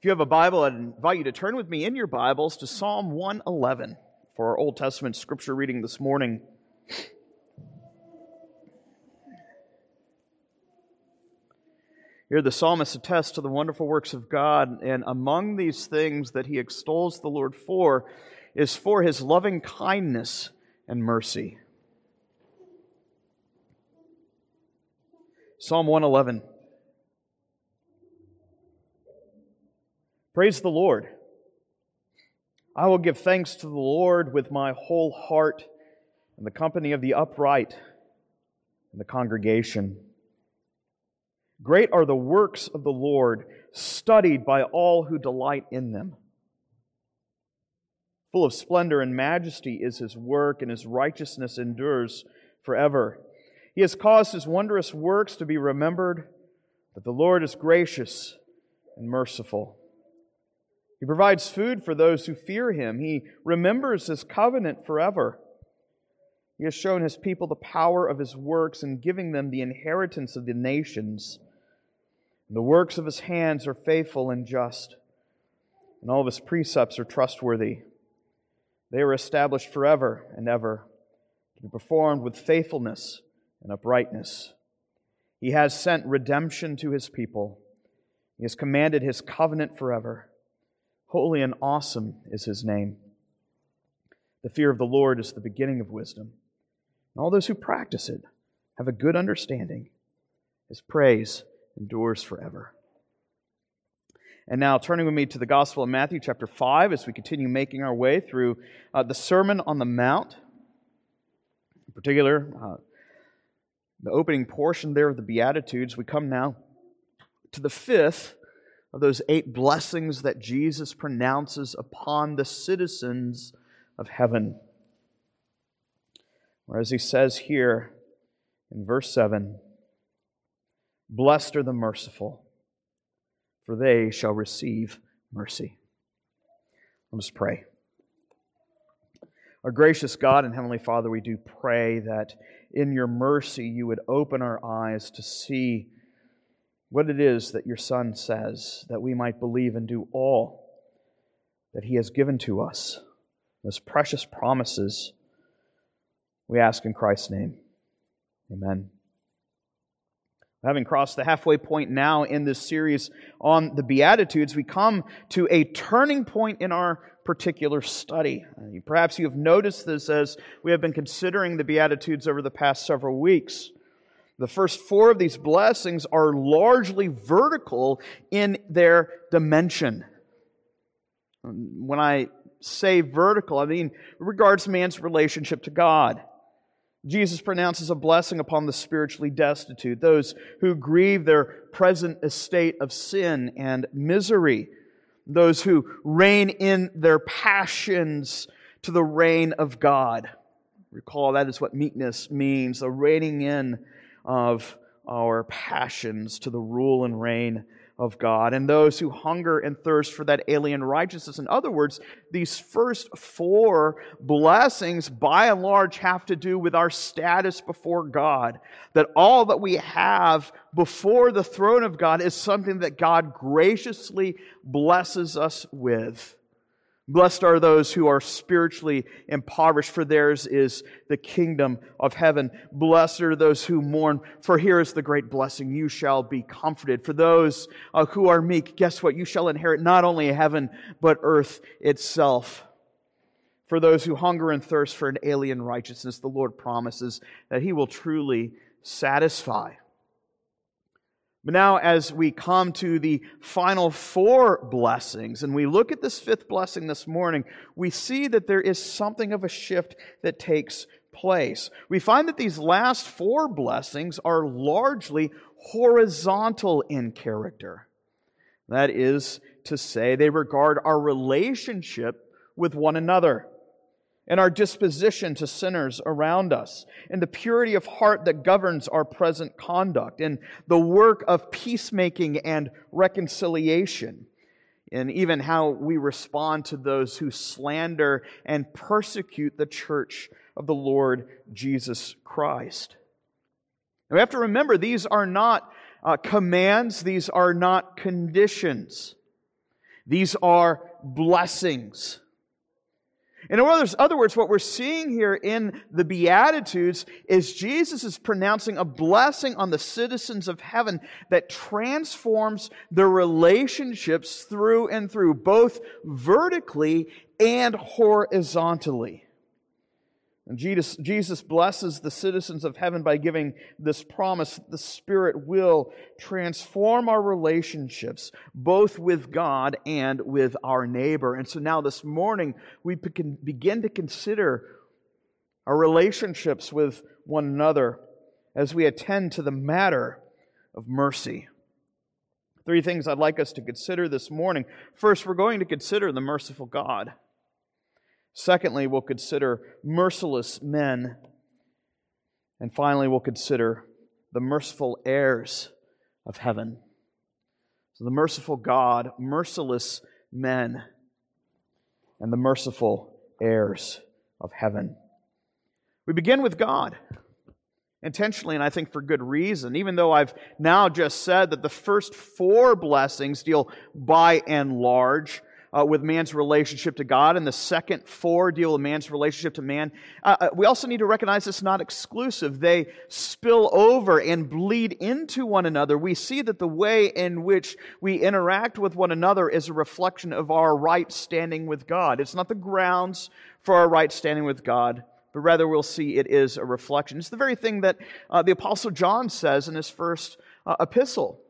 If you have a Bible, I'd invite you to turn with me in your Bibles to Psalm 111 for our Old Testament scripture reading this morning. Here, the psalmist attests to the wonderful works of God, and among these things that he extols the Lord for is for his loving kindness and mercy. Psalm 111. Praise the Lord. I will give thanks to the Lord with my whole heart in the company of the upright and the congregation. Great are the works of the Lord, studied by all who delight in them. Full of splendor and majesty is his work, and his righteousness endures forever. He has caused his wondrous works to be remembered, but the Lord is gracious and merciful. He provides food for those who fear him. He remembers his covenant forever. He has shown his people the power of his works in giving them the inheritance of the nations. The works of his hands are faithful and just, and all of his precepts are trustworthy. They are established forever and ever, to be performed with faithfulness and uprightness. He has sent redemption to his people. He has commanded his covenant forever. Holy and awesome is his name. The fear of the Lord is the beginning of wisdom. And all those who practice it have a good understanding. His praise endures forever. And now, turning with me to the Gospel of Matthew, chapter 5, as we continue making our way through uh, the Sermon on the Mount, in particular, uh, the opening portion there of the Beatitudes, we come now to the fifth of those eight blessings that Jesus pronounces upon the citizens of heaven. Whereas he says here in verse 7 Blessed are the merciful, for they shall receive mercy. Let us pray. Our gracious God and Heavenly Father, we do pray that in your mercy you would open our eyes to see what it is that your Son says, that we might believe and do all that He has given to us, those precious promises. We ask in Christ's name. Amen. Having crossed the halfway point now in this series on the Beatitudes, we come to a turning point in our particular study. Perhaps you have noticed this as we have been considering the Beatitudes over the past several weeks. The first four of these blessings are largely vertical in their dimension. When I say vertical, I mean regards man's relationship to God. Jesus pronounces a blessing upon the spiritually destitute, those who grieve their present estate of sin and misery, those who rein in their passions to the reign of God. Recall that is what meekness means, the reining in of our passions to the rule and reign of God, and those who hunger and thirst for that alien righteousness. In other words, these first four blessings, by and large, have to do with our status before God. That all that we have before the throne of God is something that God graciously blesses us with. Blessed are those who are spiritually impoverished, for theirs is the kingdom of heaven. Blessed are those who mourn, for here is the great blessing. You shall be comforted. For those uh, who are meek, guess what? You shall inherit not only heaven, but earth itself. For those who hunger and thirst for an alien righteousness, the Lord promises that He will truly satisfy. But now, as we come to the final four blessings, and we look at this fifth blessing this morning, we see that there is something of a shift that takes place. We find that these last four blessings are largely horizontal in character. That is to say, they regard our relationship with one another and our disposition to sinners around us, and the purity of heart that governs our present conduct, and the work of peacemaking and reconciliation, and even how we respond to those who slander and persecute the church of the Lord Jesus Christ. And we have to remember these are not uh, commands, these are not conditions. These are blessings. In other words, what we're seeing here in the Beatitudes is Jesus is pronouncing a blessing on the citizens of heaven that transforms their relationships through and through, both vertically and horizontally. And Jesus, Jesus blesses the citizens of heaven by giving this promise the Spirit will transform our relationships, both with God and with our neighbor. And so now this morning, we can begin to consider our relationships with one another as we attend to the matter of mercy. Three things I'd like us to consider this morning. First, we're going to consider the merciful God. Secondly, we'll consider merciless men. And finally, we'll consider the merciful heirs of heaven. So, the merciful God, merciless men, and the merciful heirs of heaven. We begin with God intentionally, and I think for good reason, even though I've now just said that the first four blessings deal by and large uh, with man's relationship to God, and the second four deal with man's relationship to man. Uh, uh, we also need to recognize it's not exclusive. They spill over and bleed into one another. We see that the way in which we interact with one another is a reflection of our right standing with God. It's not the grounds for our right standing with God, but rather we'll see it is a reflection. It's the very thing that uh, the Apostle John says in his first uh, epistle.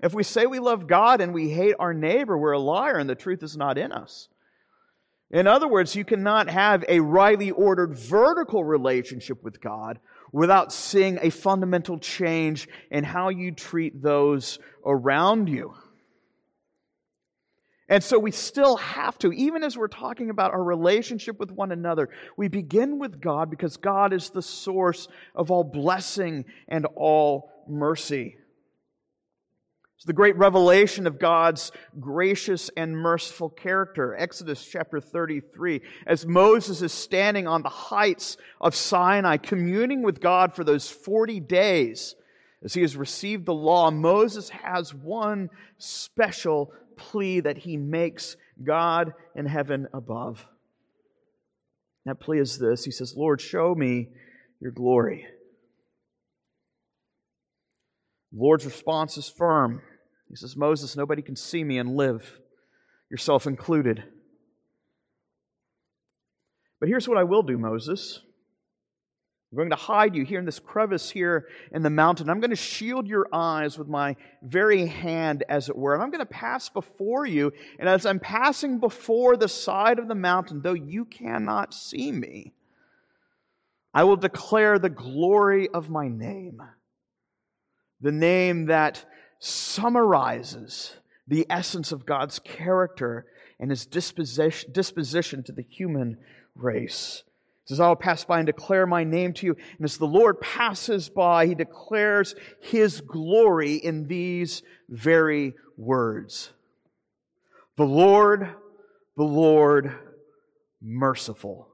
If we say we love God and we hate our neighbor, we're a liar and the truth is not in us. In other words, you cannot have a rightly ordered vertical relationship with God without seeing a fundamental change in how you treat those around you. And so we still have to, even as we're talking about our relationship with one another, we begin with God because God is the source of all blessing and all mercy. It's the great revelation of God's gracious and merciful character. Exodus chapter 33. As Moses is standing on the heights of Sinai, communing with God for those 40 days, as he has received the law, Moses has one special plea that he makes God in heaven above. That plea is this He says, Lord, show me your glory. The Lord's response is firm. He says, Moses, nobody can see me and live, yourself included. But here's what I will do, Moses. I'm going to hide you here in this crevice here in the mountain. I'm going to shield your eyes with my very hand, as it were. And I'm going to pass before you. And as I'm passing before the side of the mountain, though you cannot see me, I will declare the glory of my name. The name that summarizes the essence of God's character and his disposition, disposition to the human race. He says, I will pass by and declare my name to you. And as the Lord passes by, he declares his glory in these very words The Lord, the Lord, merciful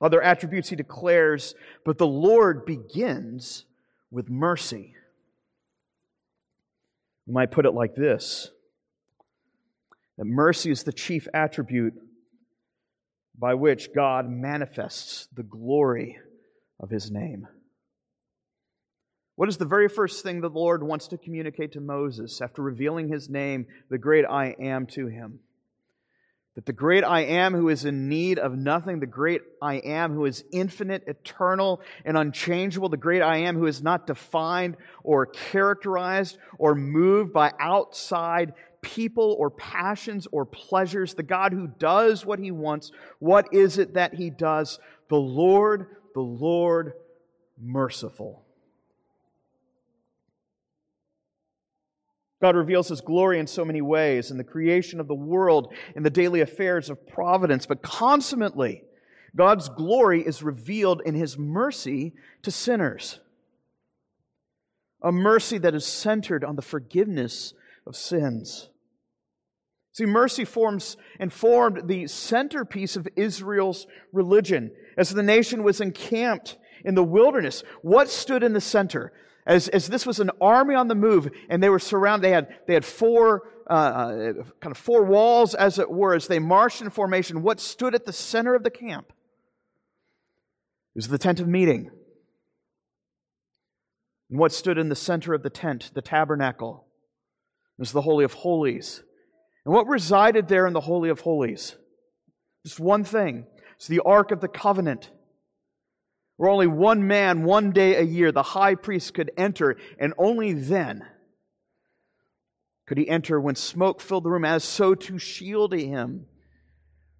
Other attributes he declares, but the Lord begins with mercy. We might put it like this that mercy is the chief attribute by which God manifests the glory of his name. What is the very first thing the Lord wants to communicate to Moses after revealing his name, the great I am, to him? That the great I am who is in need of nothing, the great I am who is infinite, eternal, and unchangeable, the great I am who is not defined or characterized or moved by outside people or passions or pleasures, the God who does what he wants, what is it that he does? The Lord, the Lord, merciful. God reveals His glory in so many ways in the creation of the world, in the daily affairs of providence, but consummately, God's glory is revealed in His mercy to sinners. A mercy that is centered on the forgiveness of sins. See, mercy forms and formed the centerpiece of Israel's religion. As the nation was encamped in the wilderness, what stood in the center? As, as this was an army on the move, and they were surrounded, they had, they had four, uh, uh, kind of four walls, as it were, as they marched in formation. What stood at the center of the camp? Was the tent of meeting. And what stood in the center of the tent, the tabernacle, was the Holy of Holies. And what resided there in the Holy of Holies? Just one thing. It's the Ark of the Covenant where only one man, one day a year, the high priest could enter, and only then could he enter when smoke filled the room, as so to shield him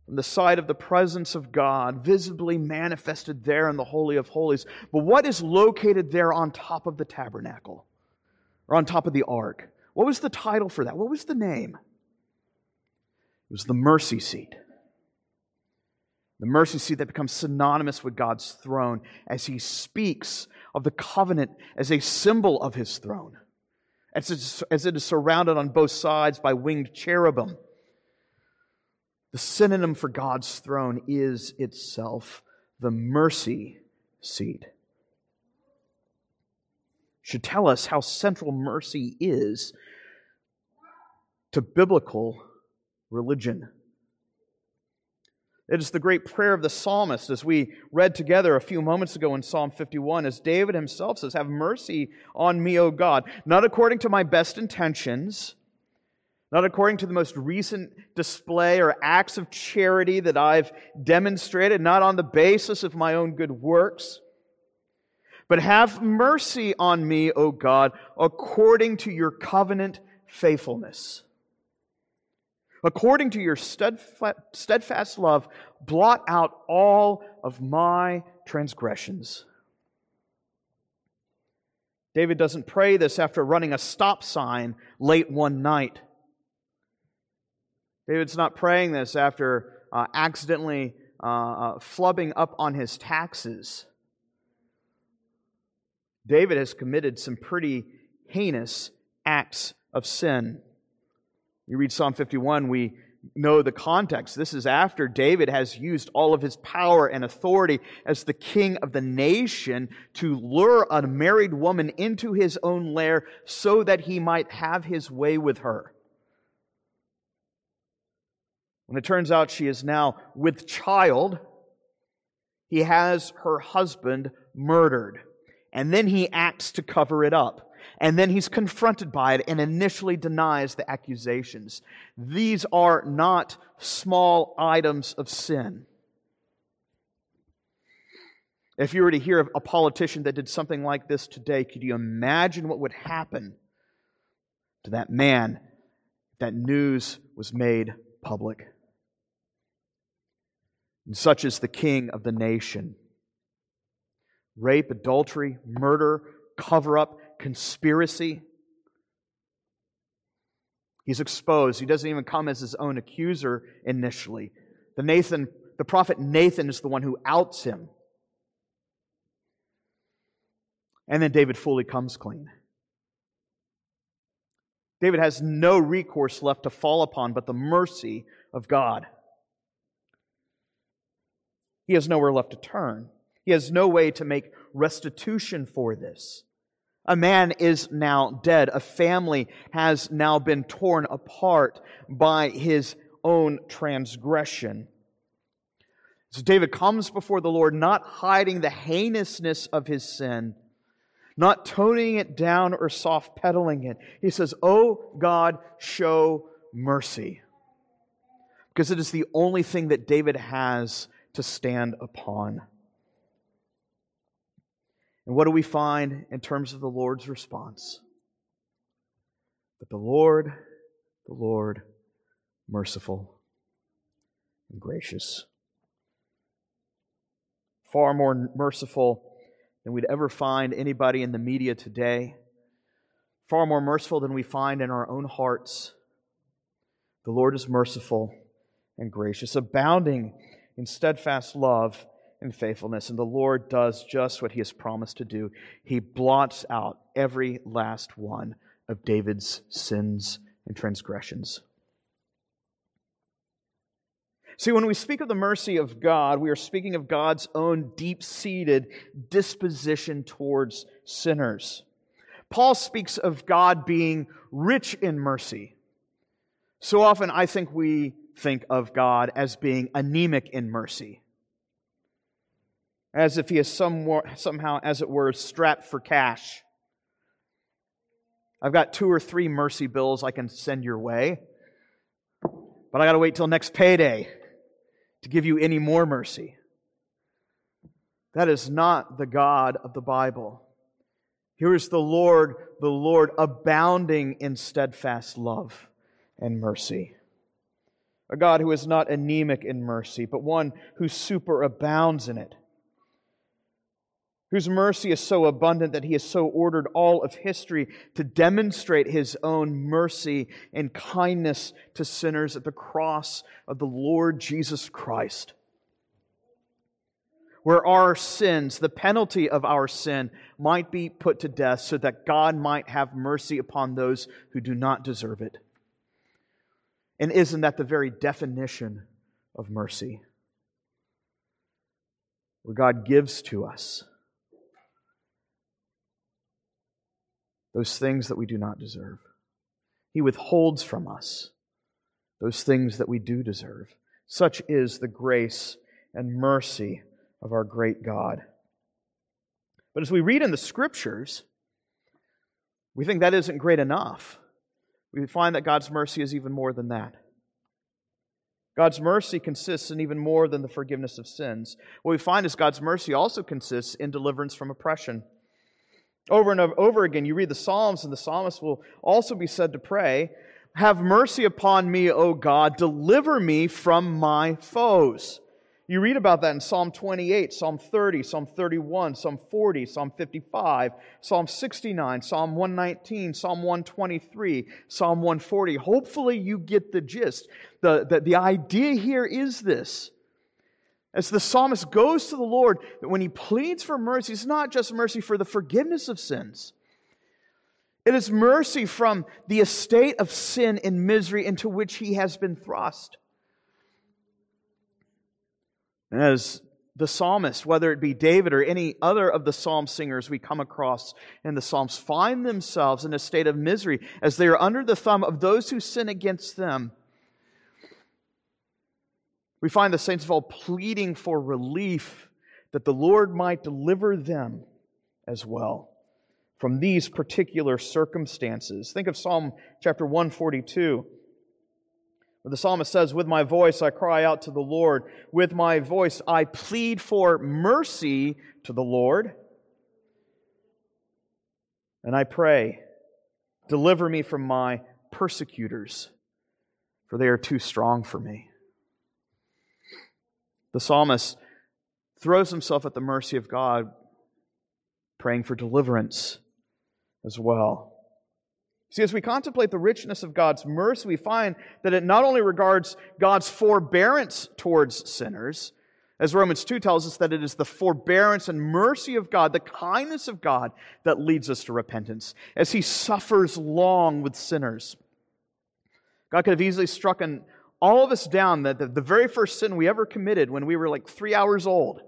from the sight of the presence of God, visibly manifested there in the Holy of Holies. But what is located there on top of the tabernacle, or on top of the ark? What was the title for that? What was the name? It was the mercy seat. The mercy seat that becomes synonymous with God's throne as he speaks of the covenant as a symbol of his throne, as it is surrounded on both sides by winged cherubim. The synonym for God's throne is itself the mercy seat. Should tell us how central mercy is to biblical religion. It is the great prayer of the psalmist, as we read together a few moments ago in Psalm 51, as David himself says, Have mercy on me, O God, not according to my best intentions, not according to the most recent display or acts of charity that I've demonstrated, not on the basis of my own good works, but have mercy on me, O God, according to your covenant faithfulness. According to your steadfast love, blot out all of my transgressions. David doesn't pray this after running a stop sign late one night. David's not praying this after uh, accidentally uh, uh, flubbing up on his taxes. David has committed some pretty heinous acts of sin. You read Psalm 51, we know the context. This is after David has used all of his power and authority as the king of the nation to lure a married woman into his own lair so that he might have his way with her. When it turns out she is now with child, he has her husband murdered. And then he acts to cover it up. And then he's confronted by it and initially denies the accusations. These are not small items of sin. If you were to hear of a politician that did something like this today, could you imagine what would happen to that man if that news was made public? And such is the king of the nation. Rape, adultery, murder, cover up, conspiracy. He's exposed. He doesn't even come as his own accuser initially. The Nathan, the prophet Nathan is the one who outs him. And then David fully comes clean. David has no recourse left to fall upon but the mercy of God. He has nowhere left to turn. He has no way to make restitution for this. A man is now dead. A family has now been torn apart by his own transgression. So David comes before the Lord, not hiding the heinousness of his sin, not toning it down or soft pedaling it. He says, Oh God, show mercy. Because it is the only thing that David has to stand upon. And what do we find in terms of the Lord's response? But the Lord, the Lord, merciful and gracious. Far more merciful than we'd ever find anybody in the media today. Far more merciful than we find in our own hearts. The Lord is merciful and gracious, abounding in steadfast love and faithfulness. And the Lord does just what he has promised to do. He blots out every last one of David's sins and transgressions. See, when we speak of the mercy of God, we are speaking of God's own deep seated disposition towards sinners. Paul speaks of God being rich in mercy. So often I think we think of God as being anemic in mercy. As if he is somewhat, somehow, as it were, strapped for cash. I've got two or three mercy bills I can send your way, but I got to wait till next payday to give you any more mercy. That is not the God of the Bible. Here is the Lord, the Lord abounding in steadfast love and mercy. A God who is not anemic in mercy, but one who superabounds in it. Whose mercy is so abundant that he has so ordered all of history to demonstrate his own mercy and kindness to sinners at the cross of the Lord Jesus Christ where our sins, the penalty of our sin, might be put to death so that God might have mercy upon those who do not deserve it. And isn't that the very definition of mercy? Where God gives to us those things that we do not deserve. He withholds from us those things that we do deserve. Such is the grace and mercy of our great God. But as we read in the scriptures, we think that isn't great enough. We find that God's mercy is even more than that. God's mercy consists in even more than the forgiveness of sins. What we find is God's mercy also consists in deliverance from oppression. Over and over again, you read the Psalms, and the psalmist will also be said to pray, Have mercy upon me, O God, deliver me from my foes. You read about that in Psalm 28, Psalm 30, Psalm 31, Psalm 40, Psalm 55, Psalm 69, Psalm 119, Psalm 123, Psalm 140. Hopefully, you get the gist. The, the, the idea here is this. As the psalmist goes to the Lord, that when he pleads for mercy, it's not just mercy for the forgiveness of sins. It is mercy from the estate of sin and misery into which he has been thrust. And as the psalmist, whether it be David or any other of the psalm singers we come across in the Psalms, find themselves in a state of misery as they are under the thumb of those who sin against them. We find the saints of old pleading for relief that the Lord might deliver them as well from these particular circumstances. Think of Psalm chapter 142. Where The psalmist says, With my voice I cry out to the Lord. With my voice I plead for mercy to the Lord. And I pray, Deliver me from my persecutors, for they are too strong for me. The psalmist throws himself at the mercy of God, praying for deliverance as well. See, as we contemplate the richness of God's mercy, we find that it not only regards God's forbearance towards sinners, as Romans 2 tells us that it is the forbearance and mercy of God, the kindness of God, that leads us to repentance, as He suffers long with sinners. God could have easily struck all of us down that the, the very first sin we ever committed when we were like three hours old.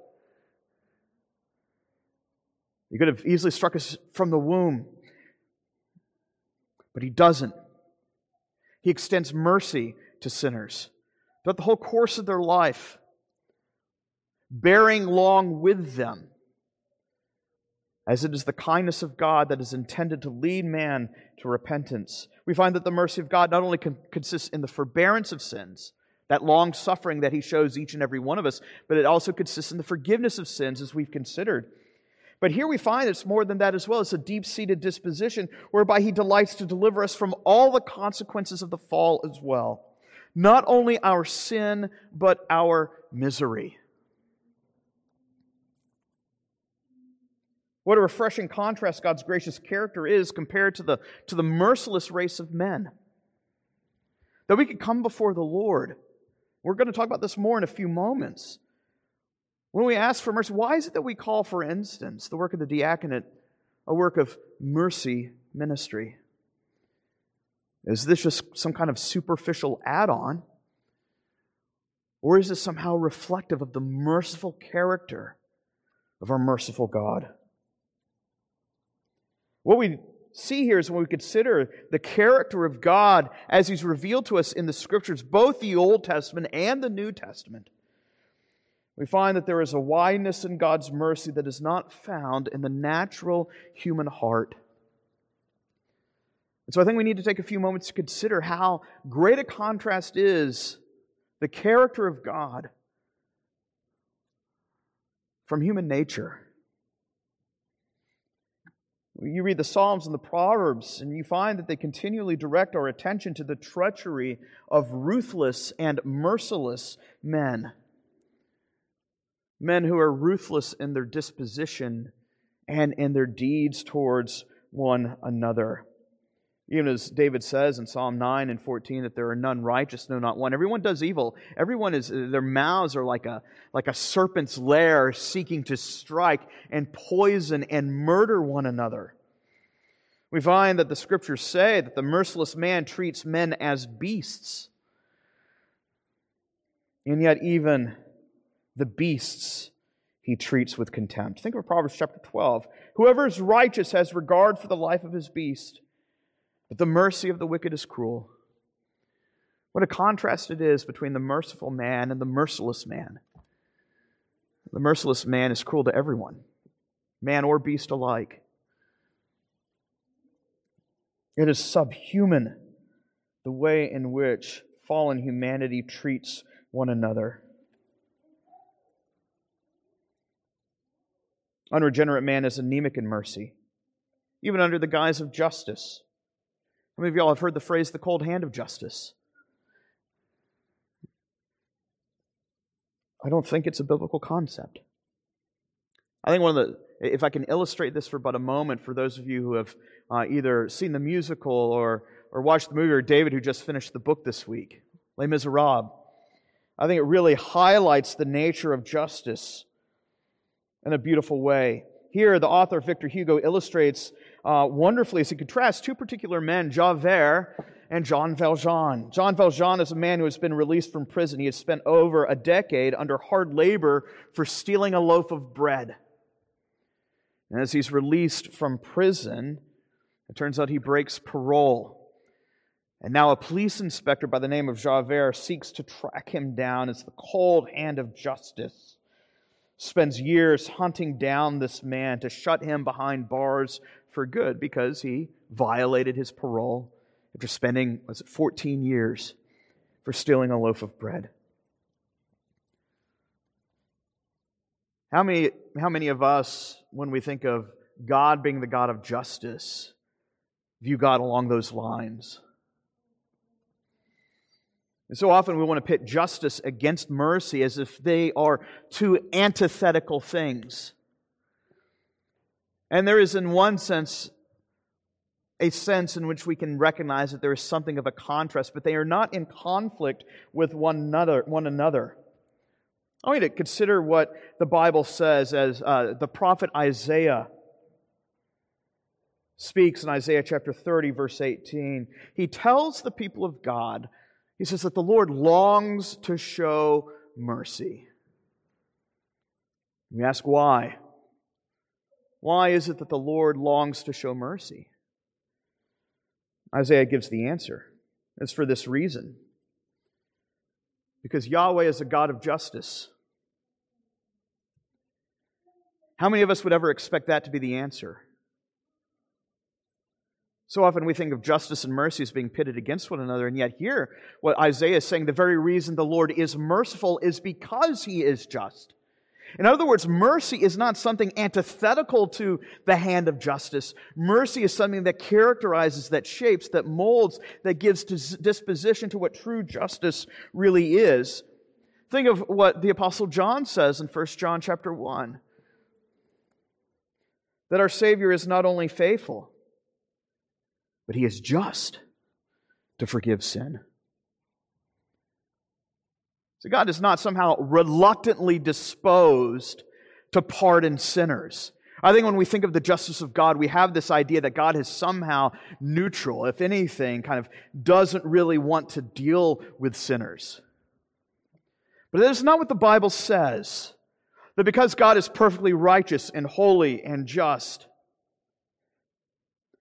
He could have easily struck us from the womb but he doesn't. He extends mercy to sinners throughout the whole course of their life, bearing long with them, as it is the kindness of God that is intended to lead man to repentance. We find that the mercy of God not only consists in the forbearance of sins, that long suffering that he shows each and every one of us, but it also consists in the forgiveness of sins, as we've considered. But here we find it's more than that as well. It's a deep seated disposition whereby He delights to deliver us from all the consequences of the fall as well. Not only our sin, but our misery. What a refreshing contrast God's gracious character is compared to the, to the merciless race of men. That we could come before the Lord. We're going to talk about this more in a few moments. When we ask for mercy, why is it that we call, for instance, the work of the diaconate a work of mercy ministry? Is this just some kind of superficial add on? Or is this somehow reflective of the merciful character of our merciful God? What we see here is when we consider the character of God as He's revealed to us in the Scriptures, both the Old Testament and the New Testament. We find that there is a wideness in God's mercy that is not found in the natural human heart. And so I think we need to take a few moments to consider how great a contrast is the character of God from human nature. You read the Psalms and the Proverbs, and you find that they continually direct our attention to the treachery of ruthless and merciless men. Men who are ruthless in their disposition and in their deeds towards one another. Even as David says in Psalm 9 and 14 that there are none righteous, no, not one. Everyone does evil. Everyone is, their mouths are like a, like a serpent's lair seeking to strike and poison and murder one another. We find that the scriptures say that the merciless man treats men as beasts. And yet, even the beasts he treats with contempt. Think of Proverbs chapter 12. Whoever is righteous has regard for the life of his beast but the mercy of the wicked is cruel. What a contrast it is between the merciful man and the merciless man. The merciless man is cruel to everyone, man or beast alike. It is subhuman the way in which fallen humanity treats one another. Unregenerate man is anemic in mercy, even under the guise of justice. Many of y'all have heard the phrase the cold hand of justice? I don't think it's a biblical concept. I think one of the, if I can illustrate this for but a moment for those of you who have uh, either seen the musical or, or watched the movie, or David who just finished the book this week, Les Miserables, I think it really highlights the nature of justice in a beautiful way. Here, the author Victor Hugo illustrates uh, wonderfully as he contrasts two particular men, Javert and Jean Valjean. Jean Valjean is a man who has been released from prison. He has spent over a decade under hard labor for stealing a loaf of bread. And as he's released from prison, it turns out he breaks parole. And now a police inspector by the name of Javert seeks to track him down as the cold hand of justice spends years hunting down this man to shut him behind bars for good because he violated his parole after spending, was it 14 years for stealing a loaf of bread. How many, how many of us, when we think of God being the God of justice, view God along those lines? And so often we want to pit justice against mercy as if they are two antithetical things. And there is, in one sense, a sense in which we can recognize that there is something of a contrast, but they are not in conflict with one another. One another. I want you to consider what the Bible says as uh, the prophet Isaiah speaks in Isaiah chapter 30, verse 18. He tells the people of God, he says that the Lord longs to show mercy. We ask why. Why is it that the Lord longs to show mercy? Isaiah gives the answer. It's for this reason. Because Yahweh is a God of justice. How many of us would ever expect that to be the answer? So often we think of justice and mercy as being pitted against one another, and yet here, what Isaiah is saying, the very reason the Lord is merciful is because he is just. In other words, mercy is not something antithetical to the hand of justice. Mercy is something that characterizes, that shapes, that molds, that gives disposition to what true justice really is. Think of what the apostle John says in 1 John chapter 1. That our Savior is not only faithful, but he is just to forgive sin. So God is not somehow reluctantly disposed to pardon sinners. I think when we think of the justice of God, we have this idea that God is somehow neutral, if anything, kind of doesn't really want to deal with sinners. But that is not what the Bible says. That because God is perfectly righteous and holy and just,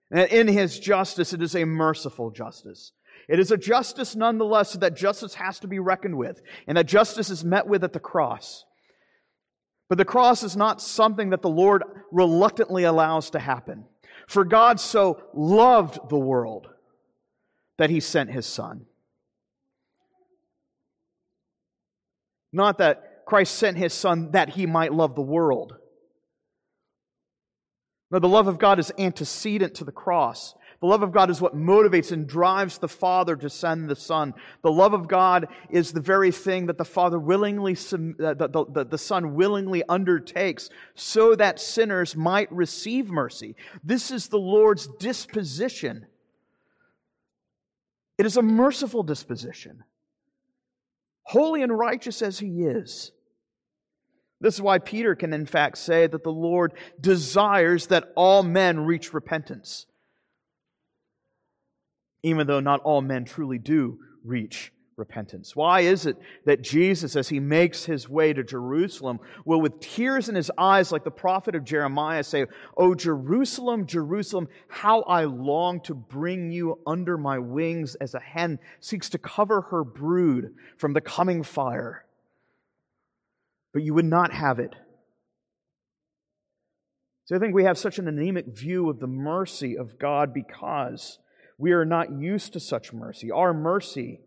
And in his justice, it is a merciful justice. It is a justice nonetheless, that justice has to be reckoned with, and that justice is met with at the cross. But the cross is not something that the Lord reluctantly allows to happen. For God so loved the world that he sent his Son. Not that Christ sent his Son that he might love the world. No, the love of God is antecedent to the cross. The love of God is what motivates and drives the Father to send the Son. The love of God is the very thing that the Father willingly, uh, the, the, the Son willingly undertakes so that sinners might receive mercy. This is the Lord's disposition. It is a merciful disposition holy and righteous as he is. This is why Peter can, in fact, say that the Lord desires that all men reach repentance, even though not all men truly do reach repentance. Why is it that Jesus, as he makes his way to Jerusalem, will with tears in his eyes, like the prophet of Jeremiah, say, O Jerusalem, Jerusalem, how I long to bring you under my wings as a hen seeks to cover her brood from the coming fire? But you would not have it. So I think we have such an anemic view of the mercy of God because we are not used to such mercy. Our mercy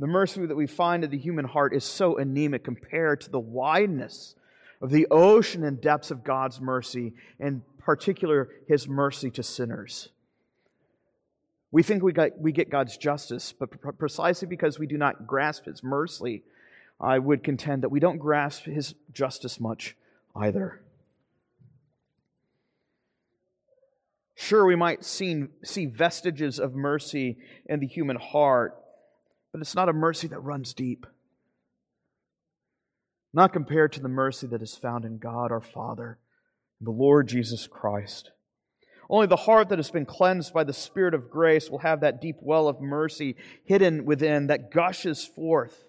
the mercy that we find in the human heart is so anemic compared to the wideness of the ocean and depths of God's mercy, in particular, his mercy to sinners. We think we, got, we get God's justice, but precisely because we do not grasp his mercy, I would contend that we don't grasp his justice much either. Sure, we might see, see vestiges of mercy in the human heart, but it's not a mercy that runs deep. Not compared to the mercy that is found in God our Father, the Lord Jesus Christ. Only the heart that has been cleansed by the Spirit of grace will have that deep well of mercy hidden within that gushes forth.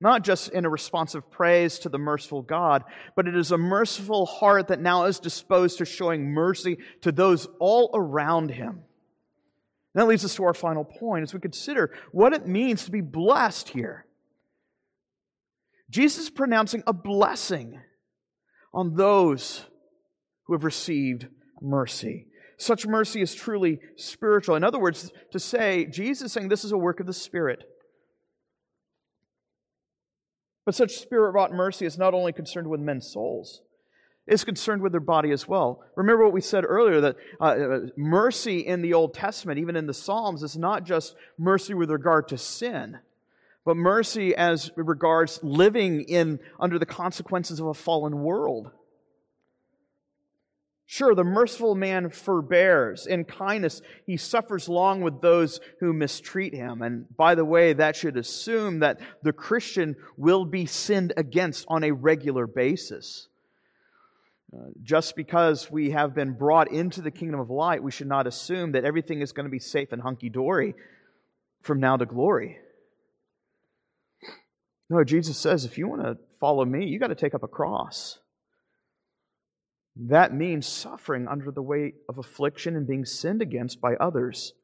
Not just in a responsive praise to the merciful God, but it is a merciful heart that now is disposed to showing mercy to those all around him. And that leads us to our final point as we consider what it means to be blessed here. Jesus is pronouncing a blessing on those who have received mercy. Such mercy is truly spiritual. In other words, to say, Jesus is saying this is a work of the Spirit. But such spirit wrought mercy is not only concerned with men's souls, is concerned with their body as well. Remember what we said earlier that uh, uh, mercy in the Old Testament, even in the Psalms, is not just mercy with regard to sin, but mercy as regards living in under the consequences of a fallen world. Sure, the merciful man forbears. In kindness, he suffers long with those who mistreat him. And by the way, that should assume that the Christian will be sinned against on a regular basis. Uh, just because we have been brought into the kingdom of light, we should not assume that everything is going to be safe and hunky dory from now to glory. No, Jesus says if you want to follow me, you got to take up a cross. That means suffering under the weight of affliction and being sinned against by others.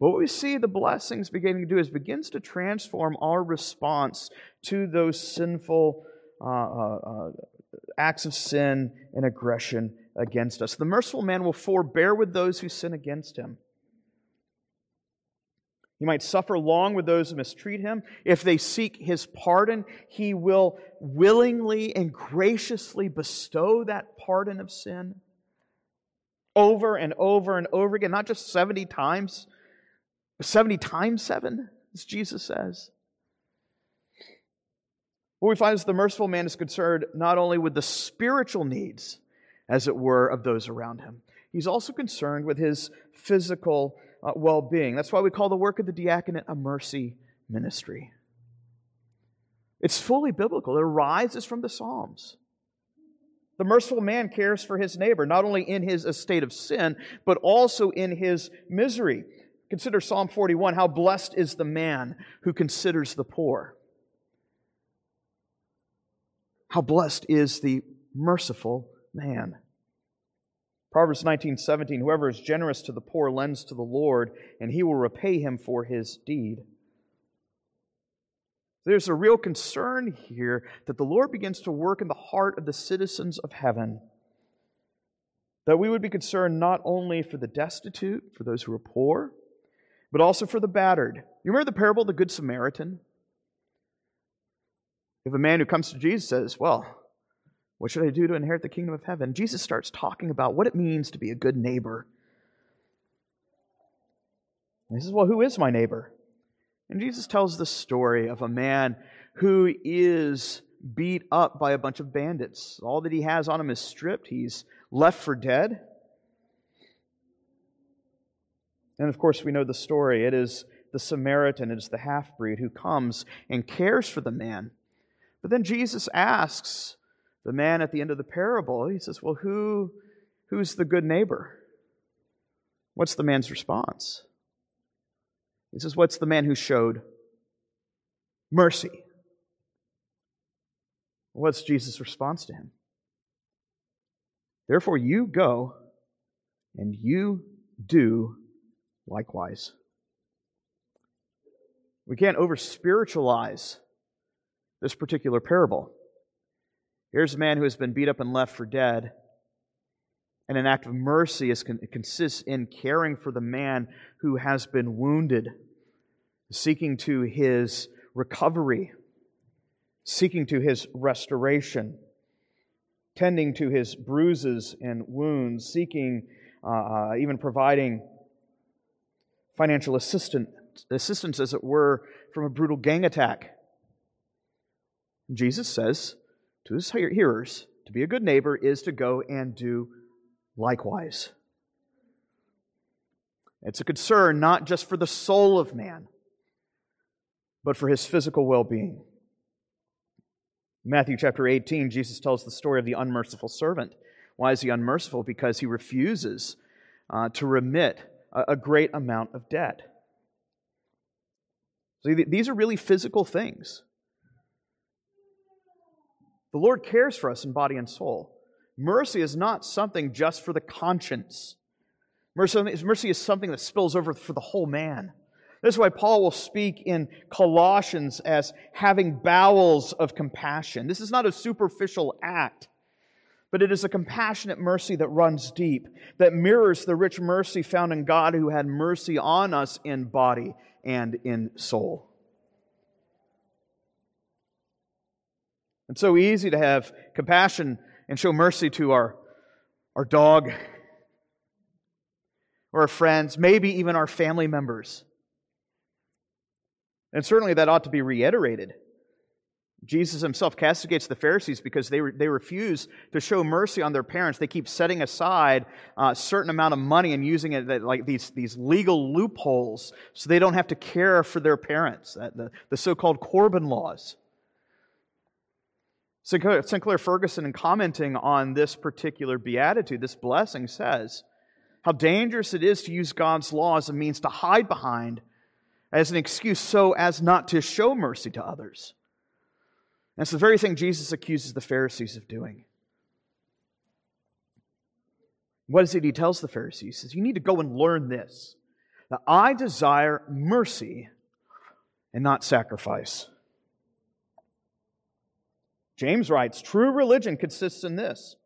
But What we see the blessings beginning to do is begins to transform our response to those sinful uh, uh, uh acts of sin and aggression against us. The merciful man will forbear with those who sin against him. He might suffer long with those who mistreat him. If they seek his pardon, he will willingly and graciously bestow that pardon of sin over and over and over again, not just 70 times, 70 times 7, as Jesus says. What we find is the merciful man is concerned not only with the spiritual needs, as it were, of those around him, he's also concerned with his physical uh, well being. That's why we call the work of the diaconate a mercy ministry. It's fully biblical, it arises from the Psalms. The merciful man cares for his neighbor, not only in his estate of sin, but also in his misery. Consider Psalm 41 how blessed is the man who considers the poor. How blessed is the merciful man. Proverbs 19:17 Whoever is generous to the poor lends to the Lord, and he will repay him for his deed. There's a real concern here that the Lord begins to work in the heart of the citizens of heaven. That we would be concerned not only for the destitute, for those who are poor, but also for the battered. You remember the parable of the Good Samaritan? If a man who comes to Jesus says, Well, what should I do to inherit the kingdom of heaven? Jesus starts talking about what it means to be a good neighbor. And he says, Well, who is my neighbor? And Jesus tells the story of a man who is beat up by a bunch of bandits. All that he has on him is stripped, he's left for dead. And of course, we know the story. It is the Samaritan, it is the half breed who comes and cares for the man. But then Jesus asks, the man at the end of the parable, he says, Well, who, who's the good neighbor? What's the man's response? He says, What's the man who showed mercy? What's Jesus' response to him? Therefore, you go and you do likewise. We can't over spiritualize this particular parable. Here's a man who has been beat up and left for dead. And an act of mercy is, consists in caring for the man who has been wounded, seeking to his recovery, seeking to his restoration, tending to his bruises and wounds, seeking, uh, uh even providing financial assistance, assistance, as it were, from a brutal gang attack. Jesus says, to his hearers, to be a good neighbor is to go and do likewise. It's a concern not just for the soul of man, but for his physical well being. Matthew chapter 18, Jesus tells the story of the unmerciful servant. Why is he unmerciful? Because he refuses uh, to remit a, a great amount of debt. So these are really physical things. The Lord cares for us in body and soul. Mercy is not something just for the conscience. Mercy is something that spills over for the whole man. This is why Paul will speak in Colossians as having bowels of compassion. This is not a superficial act, but it is a compassionate mercy that runs deep, that mirrors the rich mercy found in God who had mercy on us in body and in soul. It's so easy to have compassion and show mercy to our, our dog or our friends, maybe even our family members. And certainly that ought to be reiterated. Jesus himself castigates the Pharisees because they, re- they refuse to show mercy on their parents. They keep setting aside a certain amount of money and using it like these, these legal loopholes so they don't have to care for their parents, the, the so called Corban laws. Sinclair Ferguson, in commenting on this particular beatitude, this blessing, says how dangerous it is to use God's law as a means to hide behind as an excuse so as not to show mercy to others. And it's the very thing Jesus accuses the Pharisees of doing. What is it he tells the Pharisees? He says, You need to go and learn this that I desire mercy and not sacrifice. James writes True religion consists in this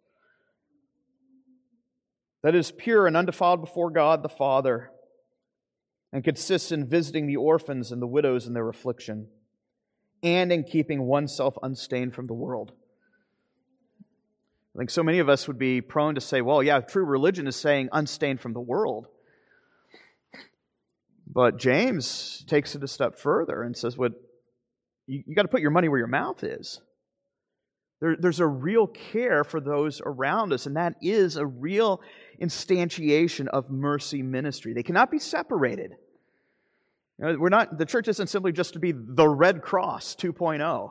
that is pure and undefiled before God the Father, and consists in visiting the orphans and the widows in their affliction, and in keeping oneself unstained from the world. I think so many of us would be prone to say, well, yeah, true religion is saying unstained from the world. But James takes it a step further and says, what, you, you got to put your money where your mouth is. There, there's a real care for those around us, and that is a real instantiation of mercy ministry. They cannot be separated. You know, we're not, the church isn't simply just to be the Red Cross 2.0.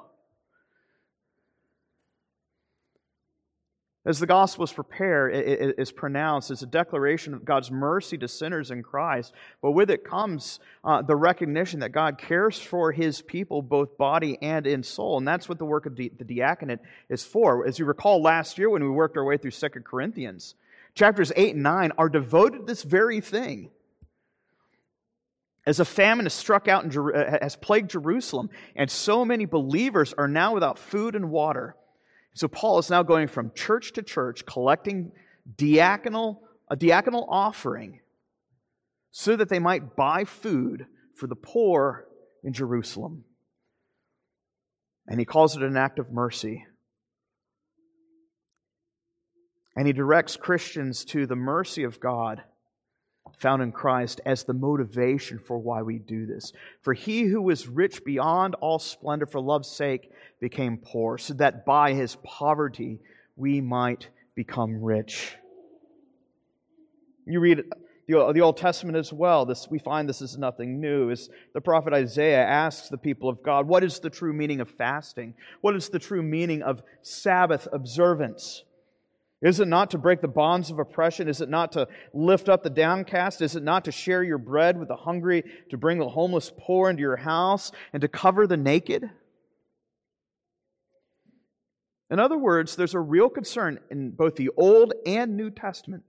As the gospel is prepared, it is pronounced it's a declaration of God's mercy to sinners in Christ, but with it comes uh, the recognition that God cares for his people, both body and in soul. And that's what the work of the, the diaconate is for. As you recall last year when we worked our way through Second Corinthians, Chapters 8 and 9 are devoted to this very thing. As a famine has struck out and uh, has plagued Jerusalem, and so many believers are now without food and water. So Paul is now going from church to church, collecting diaconal, a diaconal offering so that they might buy food for the poor in Jerusalem. And he calls it an act of mercy. And he directs Christians to the mercy of God found in Christ as the motivation for why we do this. For he who was rich beyond all splendor for love's sake became poor, so that by his poverty we might become rich. You read the, Old Testament as well. This, we find this is nothing new. As the prophet Isaiah asks the people of God, What is the true meaning of fasting? What is the true meaning of Sabbath observance? Is it not to break the bonds of oppression? Is it not to lift up the downcast? Is it not to share your bread with the hungry, to bring the homeless poor into your house, and to cover the naked? In other words, there's a real concern in both the Old and New Testament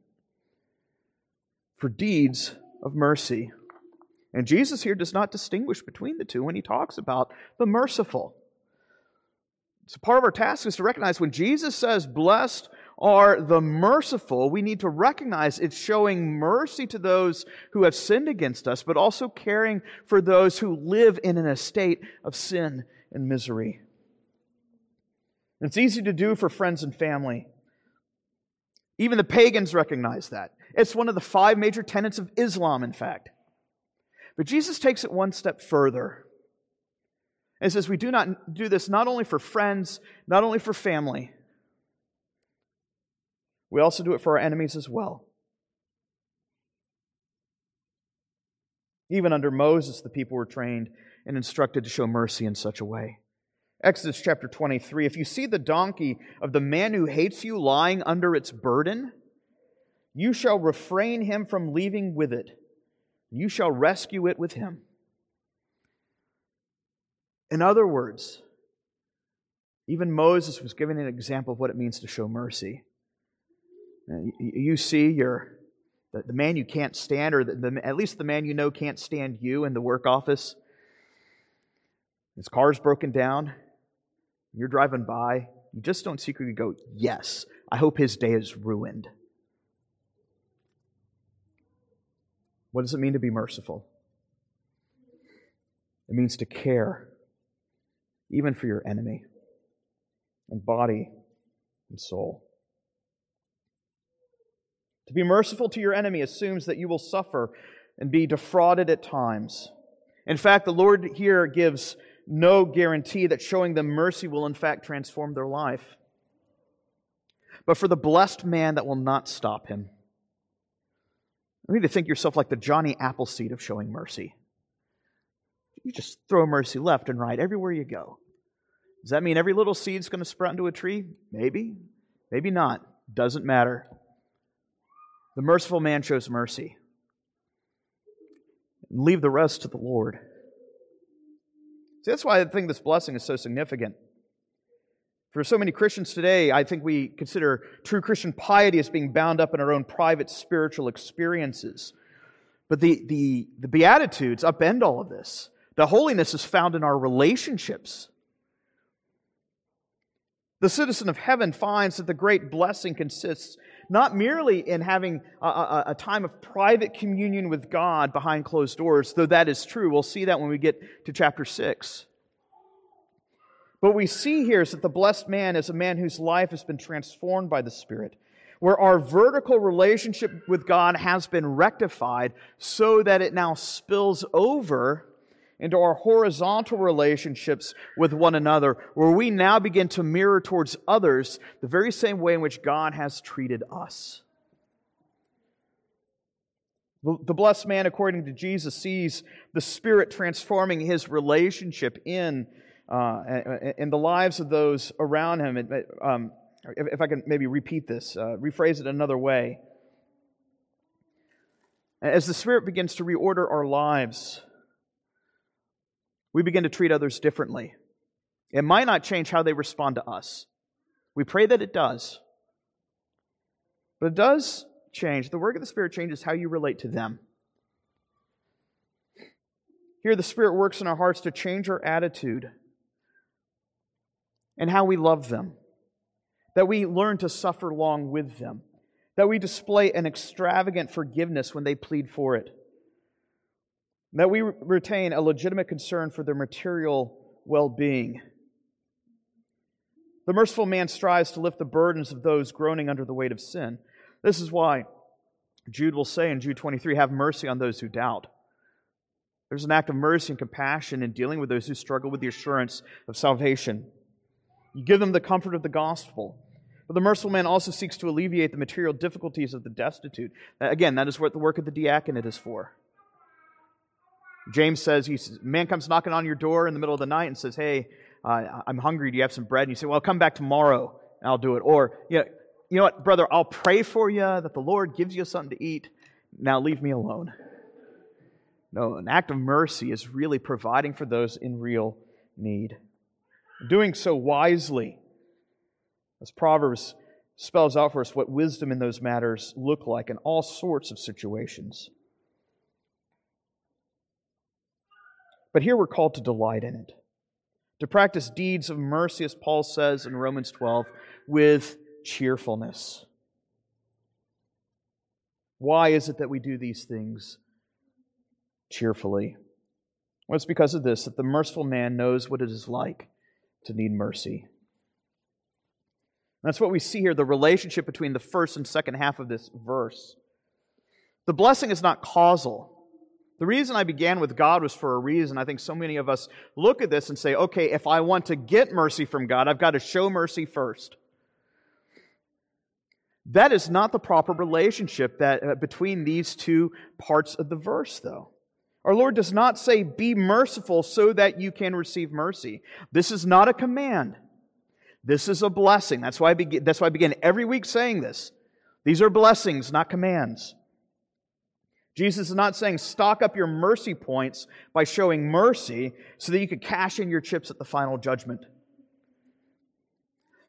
for deeds of mercy. And Jesus here does not distinguish between the two when he talks about the merciful. So, part of our task is to recognize when Jesus says, Blessed are the merciful, we need to recognize it's showing mercy to those who have sinned against us, but also caring for those who live in an estate of sin and misery. It's easy to do for friends and family. Even the pagans recognize that. It's one of the five major tenets of Islam, in fact. But Jesus takes it one step further. And says we do not do this not only for friends, not only for family, we also do it for our enemies as well. Even under Moses, the people were trained and instructed to show mercy in such a way. Exodus chapter 23 If you see the donkey of the man who hates you lying under its burden, you shall refrain him from leaving with it. You shall rescue it with him. In other words, even Moses was giving an example of what it means to show mercy. You see your, the, man you can't stand, or the, at least the man you know can't stand you in the work office. His car's broken down. You're driving by. You just don't secretly go, Yes, I hope his day is ruined. What does it mean to be merciful? It means to care, even for your enemy, and body and soul. To be merciful to your enemy assumes that you will suffer and be defrauded at times. In fact, the Lord here gives no guarantee that showing them mercy will in fact transform their life. But for the blessed man, that will not stop him. You need to think yourself like the Johnny Appleseed of showing mercy. You just throw mercy left and right everywhere you go. Does that mean every little seed's going to sprout into a tree? Maybe. Maybe not. Doesn't matter. The merciful man shows mercy. Leave the rest to the Lord. See, that's why I think this blessing is so significant. For so many Christians today, I think we consider true Christian piety as being bound up in our own private spiritual experiences. But the, the, the Beatitudes upend all of this. The holiness is found in our relationships. The citizen of heaven finds that the great blessing consists not merely in having a, a, a, time of private communion with God behind closed doors, though that is true. We'll see that when we get to chapter 6. What we see here is that the blessed man is a man whose life has been transformed by the Spirit, where our vertical relationship with God has been rectified so that it now spills over into our horizontal relationships with one another, where we now begin to mirror towards others the very same way in which God has treated us. The blessed man, according to Jesus, sees the Spirit transforming his relationship in, uh, in the lives of those around him. Um, if I can maybe repeat this, uh, rephrase it another way. As the Spirit begins to reorder our lives, we begin to treat others differently. It might not change how they respond to us. We pray that it does. But it does change, the work of the Spirit changes how you relate to them. Here, the Spirit works in our hearts to change our attitude and how we love them, that we learn to suffer long with them, that we display an extravagant forgiveness when they plead for it, that we retain a legitimate concern for their material well being. The merciful man strives to lift the burdens of those groaning under the weight of sin. This is why Jude will say in Jude 23 have mercy on those who doubt. There's an act of mercy and compassion in dealing with those who struggle with the assurance of salvation. You give them the comfort of the gospel. But the merciful man also seeks to alleviate the material difficulties of the destitute. Again, that is what the work of the diaconate is for. James says, he says, man comes knocking on your door in the middle of the night and says, hey, uh, I'm hungry. Do you have some bread? And you say, well, come back tomorrow and I'll do it. Or, you know, you know what, brother, I'll pray for you that the Lord gives you something to eat. Now leave me alone. No, an act of mercy is really providing for those in real need. Doing so wisely, as Proverbs spells out for us what wisdom in those matters look like in all sorts of situations. But here we're called to delight in it, to practice deeds of mercy, as Paul says in Romans 12, with cheerfulness. Why is it that we do these things cheerfully? Well, it's because of this that the merciful man knows what it is like to need mercy. That's what we see here the relationship between the first and second half of this verse. The blessing is not causal. The reason I began with God was for a reason. I think so many of us look at this and say, okay, if I want to get mercy from God, I've got to show mercy first. That is not the proper relationship that, uh, between these two parts of the verse, though. Our Lord does not say, Be merciful so that you can receive mercy. This is not a command. This is a blessing. That's why I begin, that's why I begin every week saying this. These are blessings, not commands. Jesus is not saying stock up your mercy points by showing mercy so that you could cash in your chips at the final judgment.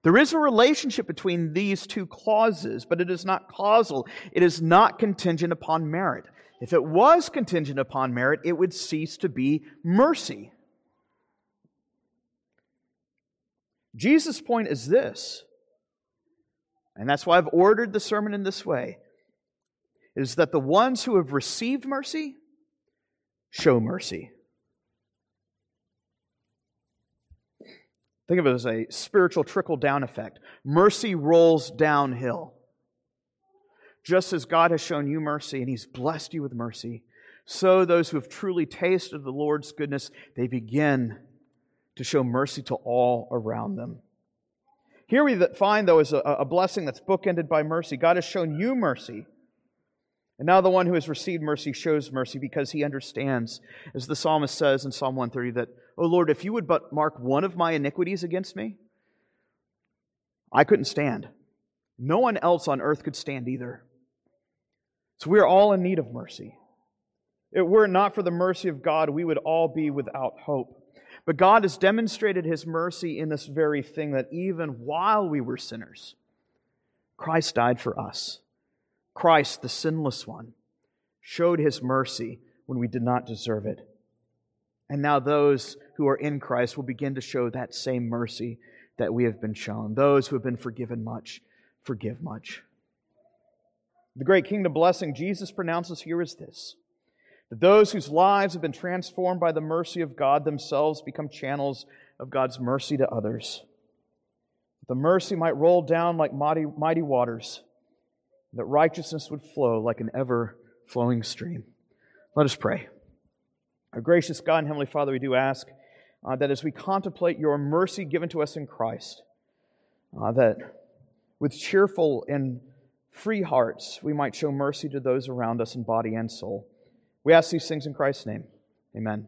There is a relationship between these two clauses, but it is not causal. It is not contingent upon merit. If it was contingent upon merit, it would cease to be mercy. Jesus' point is this, and that's why I've ordered the sermon in this way, is that the ones who have received mercy show mercy. Think of it as a spiritual trickle down effect. Mercy rolls downhill. Just as God has shown you mercy and He's blessed you with mercy, so those who have truly tasted the Lord's goodness, they begin to show mercy to all around them. Here we find, though, is a, a blessing that's bookended by mercy. God has shown you mercy. And now the one who has received mercy shows mercy because he understands, as the psalmist says in Psalm 130, that, O Lord, if you would but mark one of my iniquities against me, I couldn't stand. No one else on earth could stand either. So we are all in need of mercy. It were not for the mercy of God, we would all be without hope. But God has demonstrated his mercy in this very thing that even while we were sinners, Christ died for us. Christ, the sinless one, showed his mercy when we did not deserve it. And now those who are in Christ will begin to show that same mercy that we have been shown. Those who have been forgiven much, forgive much. The great kingdom blessing Jesus pronounces here is this that those whose lives have been transformed by the mercy of God themselves become channels of God's mercy to others. That the mercy might roll down like mighty, mighty waters that righteousness would flow like an ever flowing stream. Let us pray. Our gracious God and Heavenly Father, we do ask uh, that as we contemplate your mercy given to us in Christ, uh, that with cheerful and free hearts we might show mercy to those around us in body and soul. We ask these things in Christ's name. Amen.